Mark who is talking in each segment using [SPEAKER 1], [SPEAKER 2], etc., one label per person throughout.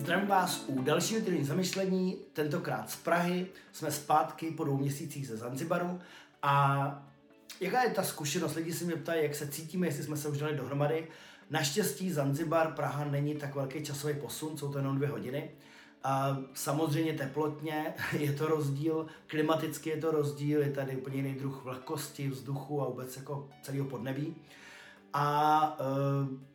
[SPEAKER 1] Zdravím vás u dalšího týdenní zamyšlení, tentokrát z Prahy. Jsme zpátky po dvou měsících ze Zanzibaru a jaká je ta zkušenost? Lidi si mě ptají, jak se cítíme, jestli jsme se už dali dohromady. Naštěstí Zanzibar, Praha není tak velký časový posun, jsou to jenom dvě hodiny. A samozřejmě teplotně je to rozdíl, klimaticky je to rozdíl, je tady úplně jiný druh vlhkosti, vzduchu a vůbec jako celého podnebí. A e,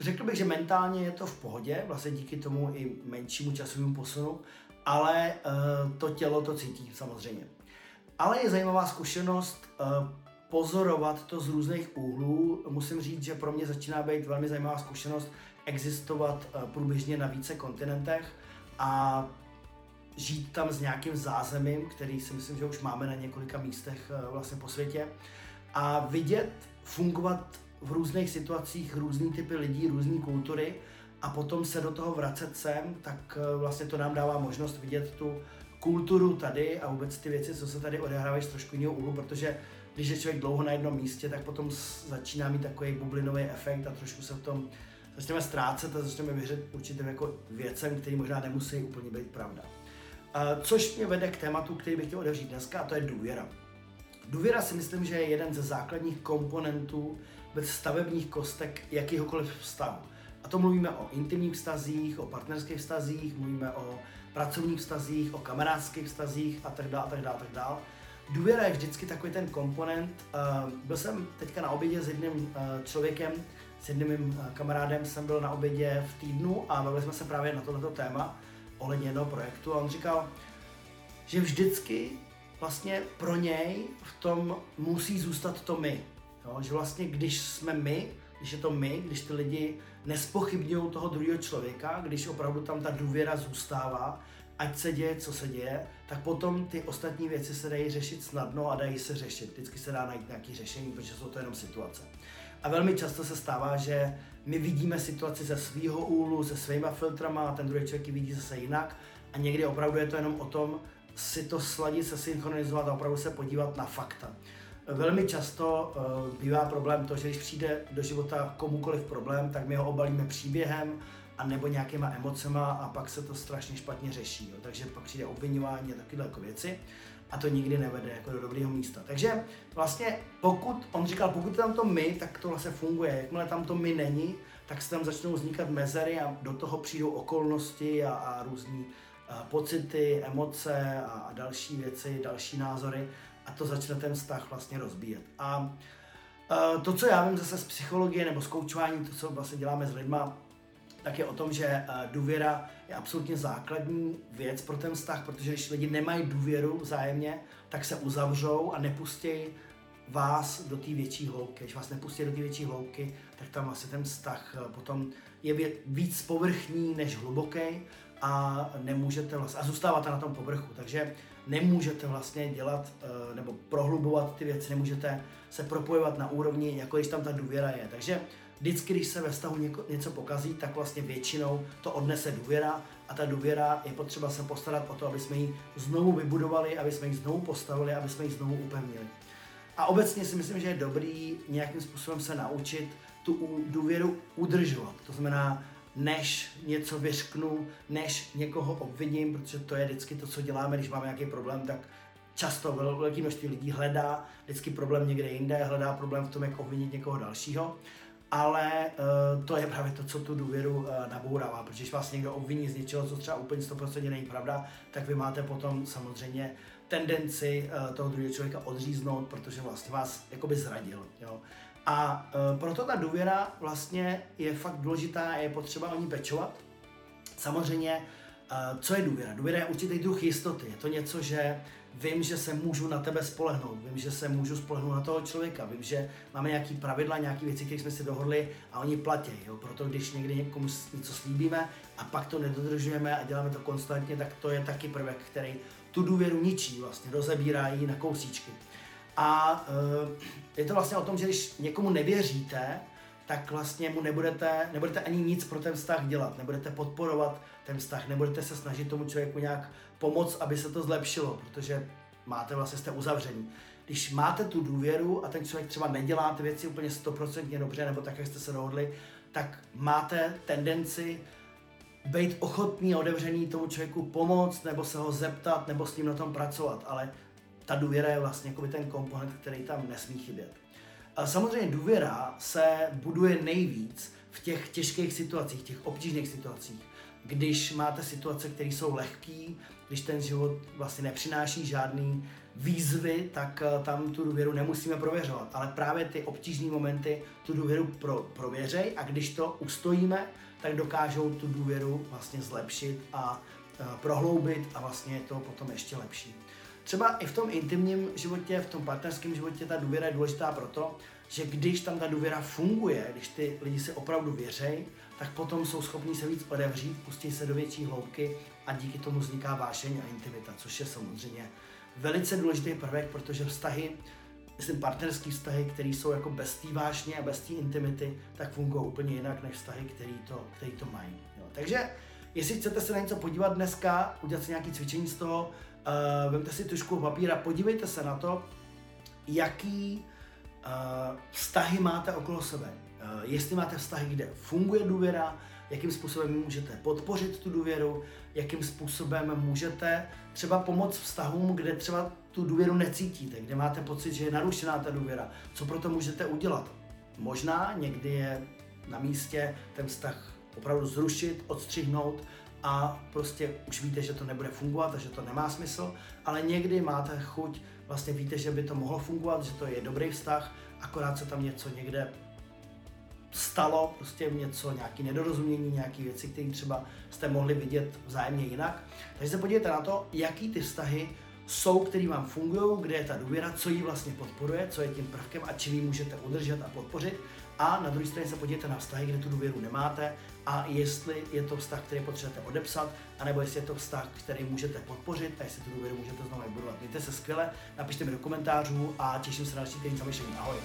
[SPEAKER 1] Řekl bych, že mentálně je to v pohodě, vlastně díky tomu i menšímu časovému posunu, ale uh, to tělo to cítí samozřejmě. Ale je zajímavá zkušenost uh, pozorovat to z různých úhlů. Musím říct, že pro mě začíná být velmi zajímavá zkušenost existovat uh, průběžně na více kontinentech a žít tam s nějakým zázemím, který si myslím, že už máme na několika místech vlastně po světě a vidět fungovat v různých situacích různý typy lidí, různé kultury a potom se do toho vracet sem, tak eh, vlastně to nám dává možnost vidět tu kulturu tady a vůbec ty věci, co se tady odehrávají z trošku jiného úhlu, protože když je člověk dlouho na jednom místě, tak potom začíná mít takový bublinový efekt a trošku se v tom začneme ztrácet a začneme věřit určitým jako věcem, které možná nemusí úplně být pravda. Uh, což mě vede k tématu, který bych chtěl otevřít dneska, a to je důvěra. Důvěra si myslím, že je jeden ze základních komponentů bez stavebních kostek jakýhokoliv vztahu. A to mluvíme o intimních vztazích, o partnerských vztazích, mluvíme o pracovních vztazích, o kamarádských vztazích a tak dále, a tak dále, a tak dále. Důvěra je vždycky takový ten komponent. Uh, byl jsem teďka na obědě s jedním uh, člověkem, s jedním mým uh, kamarádem jsem byl na obědě v týdnu a bavili jsme se právě na tohleto téma ohledně jednoho projektu a on říkal, že vždycky vlastně pro něj v tom musí zůstat to my. Jo? Že vlastně když jsme my, když je to my, když ty lidi nespochybňují toho druhého člověka, když opravdu tam ta důvěra zůstává, ať se děje, co se děje, tak potom ty ostatní věci se dají řešit snadno a dají se řešit. Vždycky se dá najít nějaké řešení, protože jsou to jenom situace. A velmi často se stává, že my vidíme situaci ze svého úhlu, se svýma filtrama a ten druhý člověk ji vidí zase jinak. A někdy opravdu je to jenom o tom, si to sladit, se synchronizovat a opravdu se podívat na fakta. Velmi často uh, bývá problém to, že když přijde do života komukoliv problém, tak my ho obalíme příběhem a nebo nějakýma emocema a pak se to strašně špatně řeší. Jo. Takže pak přijde obvinování a takové jako věci a to nikdy nevede jako do dobrého místa. Takže vlastně pokud, on říkal, pokud tam to my, tak to vlastně funguje. Jakmile tam to my není, tak se tam začnou vznikat mezery a do toho přijdou okolnosti a, a různý pocity, emoce a další věci, další názory a to začne ten vztah vlastně rozbíjet. A to, co já vím zase z psychologie nebo z koučování, to, co vlastně děláme s lidma, tak je o tom, že důvěra je absolutně základní věc pro ten vztah, protože když lidi nemají důvěru vzájemně, tak se uzavřou a nepustí vás do té větší hloubky. Když vás nepustí do té větší hloubky, tak tam vlastně ten vztah potom je víc povrchní než hluboký a nemůžete vlastně, a zůstáváte na tom povrchu, takže nemůžete vlastně dělat eh, nebo prohlubovat ty věci, nemůžete se propojovat na úrovni, jako když tam ta důvěra je. Takže vždycky, když se ve vztahu něco pokazí, tak vlastně většinou to odnese důvěra a ta důvěra je potřeba se postarat o to, aby jsme ji znovu vybudovali, aby jsme ji znovu postavili, aby jsme ji znovu upevnili. A obecně si myslím, že je dobrý nějakým způsobem se naučit tu důvěru udržovat. To znamená, než něco vyřknu, než někoho obviním, protože to je vždycky to, co děláme, když máme nějaký problém, tak často velké množství lidí hledá vždycky problém někde jinde, hledá problém v tom, jak obvinit někoho dalšího. Ale uh, to je právě to, co tu důvěru uh, nabourává, protože když vás někdo obviní z něčeho, co třeba úplně 100% není pravda, tak vy máte potom samozřejmě tendenci uh, toho druhého člověka odříznout, protože vlastně vás jakoby zradil. Jo? A uh, proto ta důvěra vlastně je fakt důležitá a je potřeba o ní pečovat. Samozřejmě, uh, co je důvěra? Důvěra je určitý druh jistoty. Je to něco, že vím, že se můžu na tebe spolehnout, vím, že se můžu spolehnout na toho člověka, vím, že máme nějaký pravidla, nějaké věci, které jsme si dohodli a oni platí. Jo? Proto když někdy někomu něco slíbíme a pak to nedodržujeme a děláme to konstantně, tak to je taky prvek, který tu důvěru ničí, vlastně rozebírá ji na kousíčky. A uh, je to vlastně o tom, že když někomu nevěříte, tak vlastně mu nebudete, nebudete ani nic pro ten vztah dělat, nebudete podporovat ten vztah, nebudete se snažit tomu člověku nějak pomoct, aby se to zlepšilo, protože máte vlastně, jste uzavření. Když máte tu důvěru a ten člověk třeba nedělá ty věci úplně stoprocentně dobře, nebo tak, jak jste se dohodli, tak máte tendenci být ochotný a otevřený tomu člověku pomoct, nebo se ho zeptat, nebo s ním na tom pracovat, ale ta důvěra je vlastně jako ten komponent, který tam nesmí chybět. A samozřejmě důvěra se buduje nejvíc v těch těžkých situacích, těch obtížných situacích. Když máte situace, které jsou lehké, když ten život vlastně nepřináší žádný výzvy, tak eh, tam tu důvěru nemusíme prověřovat. Ale právě ty obtížné momenty tu důvěru pro, prověřej a když to ustojíme, tak dokážou tu důvěru vlastně zlepšit a uh, prohloubit a vlastně je to potom ještě lepší. Třeba i v tom intimním životě, v tom partnerském životě ta důvěra je důležitá proto, že když tam ta důvěra funguje, když ty lidi si opravdu věří, tak potom jsou schopní se víc odevřít, pustí se do větší hloubky a díky tomu vzniká vášeň a intimita, což je samozřejmě velice důležitý prvek, protože vztahy, myslím partnerský vztahy, které jsou jako bez té vášně a bez té intimity, tak fungují úplně jinak než vztahy, které to, který to mají. Jo. Takže jestli chcete se na něco podívat dneska, udělat si nějaké cvičení z toho, uh, vemte si tušku papíra, podívejte se na to, jaký uh, vztahy máte okolo sebe. Uh, jestli máte vztahy, kde funguje důvěra, jakým způsobem můžete podpořit tu důvěru, jakým způsobem můžete třeba pomoct vztahům, kde třeba tu důvěru necítíte, kde máte pocit, že je narušená ta důvěra. Co pro to můžete udělat? Možná někdy je na místě ten vztah opravdu zrušit, odstřihnout a prostě už víte, že to nebude fungovat a že to nemá smysl, ale někdy máte chuť, vlastně víte, že by to mohlo fungovat, že to je dobrý vztah, akorát se tam něco někde stalo, prostě něco, nějaké nedorozumění, nějaké věci, které třeba jste mohli vidět vzájemně jinak. Takže se podívejte na to, jaký ty vztahy jsou, které vám fungují, kde je ta důvěra, co ji vlastně podporuje, co je tím prvkem a čím ji můžete udržet a podpořit. A na druhé straně se podívejte na vztahy, kde tu důvěru nemáte a jestli je to vztah, který potřebujete odepsat, anebo jestli je to vztah, který můžete podpořit a jestli tu důvěru můžete znovu vybudovat. Mějte se skvěle, napište mi do komentářů a těším se na další týden zamýšlení. Ahoj.